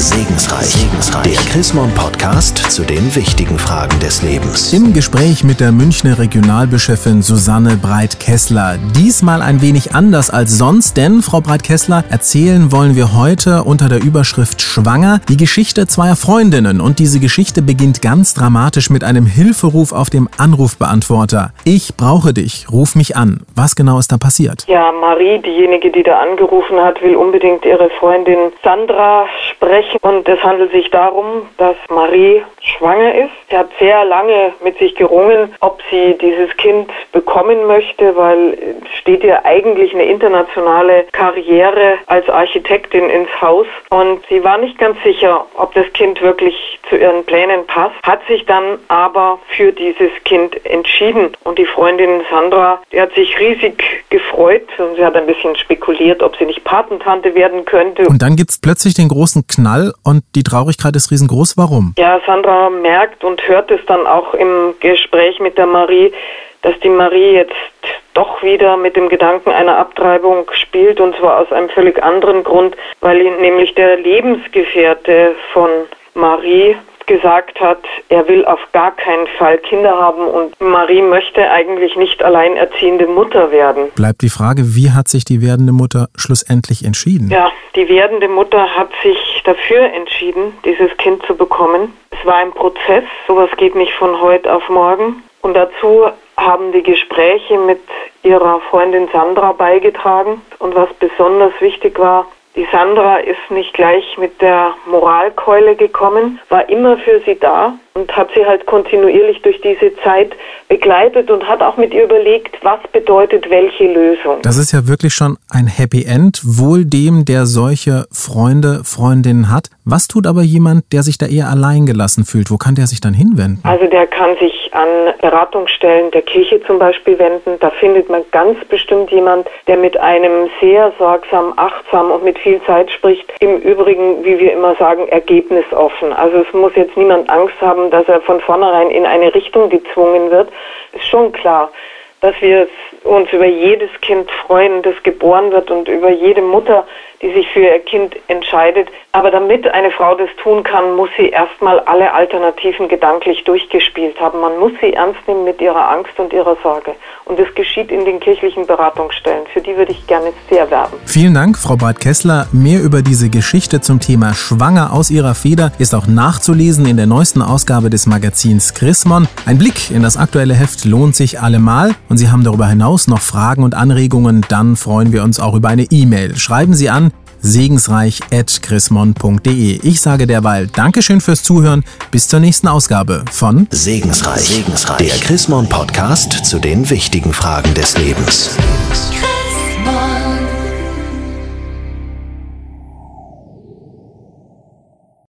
Segensreich. Segensreich. Der Chrismon Podcast zu den wichtigen Fragen des Lebens. Im Gespräch mit der Münchner Regionalbischöfin Susanne Breit-Kessler. Diesmal ein wenig anders als sonst, denn Frau Breit-Kessler, erzählen wollen wir heute unter der Überschrift Schwanger die Geschichte zweier Freundinnen. Und diese Geschichte beginnt ganz dramatisch mit einem Hilferuf auf dem Anrufbeantworter. Ich brauche dich, ruf mich an. Was genau ist da passiert? Ja, Marie, diejenige, die da angerufen hat, will unbedingt ihre Freundin Sandra sprechen. Und es handelt sich darum, dass Marie schwanger ist. Sie hat sehr lange mit sich gerungen, ob sie dieses Kind bekommen möchte, weil steht ihr eigentlich eine internationale Karriere als Architektin ins Haus. Und sie war nicht ganz sicher, ob das Kind wirklich zu ihren Plänen passt, hat sich dann aber für dieses Kind entschieden. Und die Freundin Sandra, die hat sich riesig gefreut und sie hat ein bisschen spekuliert, ob sie nicht Patentante werden könnte. Und dann gibt es plötzlich den großen Knall und die Traurigkeit ist riesengroß. Warum? Ja, Sandra merkt und hört es dann auch im Gespräch mit der Marie, dass die Marie jetzt doch wieder mit dem Gedanken einer Abtreibung spielt und zwar aus einem völlig anderen Grund, weil ihn nämlich der Lebensgefährte von Marie gesagt hat, er will auf gar keinen Fall Kinder haben und Marie möchte eigentlich nicht alleinerziehende Mutter werden. Bleibt die Frage, wie hat sich die werdende Mutter schlussendlich entschieden? Ja, die werdende Mutter hat sich dafür entschieden, dieses Kind zu bekommen. Es war ein Prozess, sowas geht nicht von heute auf morgen. Und dazu haben die Gespräche mit ihrer Freundin Sandra beigetragen. Und was besonders wichtig war, die Sandra ist nicht gleich mit der Moralkeule gekommen, war immer für sie da und hat sie halt kontinuierlich durch diese Zeit begleitet und hat auch mit ihr überlegt, was bedeutet welche Lösung. Das ist ja wirklich schon ein Happy End, wohl dem, der solche Freunde, Freundinnen hat. Was tut aber jemand, der sich da eher allein gelassen fühlt? Wo kann der sich dann hinwenden? Also der kann sich an Beratungsstellen der Kirche zum Beispiel wenden. Da findet man ganz bestimmt jemand, der mit einem sehr sorgsam, achtsam und mit viel Zeit spricht. Im Übrigen, wie wir immer sagen, ergebnisoffen. Also es muss jetzt niemand Angst haben, dass er von vornherein in eine Richtung gezwungen wird. Ist schon klar, dass wir uns über jedes Kind freuen, das geboren wird und über jede Mutter, die sich für ihr Kind entscheidet. Aber damit eine Frau das tun kann, muss sie erstmal alle Alternativen gedanklich durchgespielt haben. Man muss sie ernst nehmen mit ihrer Angst und ihrer Sorge. Und das geschieht in den kirchlichen Beratungsstellen. Für die würde ich gerne sehr werben. Vielen Dank, Frau Breit-Kessler. Mehr über diese Geschichte zum Thema Schwanger aus ihrer Feder ist auch nachzulesen in der neuesten Ausgabe des Magazins Chrismon. Ein Blick in das aktuelle Heft lohnt sich allemal. Und Sie haben darüber hinaus noch Fragen und Anregungen, dann freuen wir uns auch über eine E-Mail. Schreiben Sie an segensreich.chrismon.de. Ich sage derweil Dankeschön fürs Zuhören. Bis zur nächsten Ausgabe von Segensreich, Segensreich. der Chrismon Podcast zu den wichtigen Fragen des Lebens.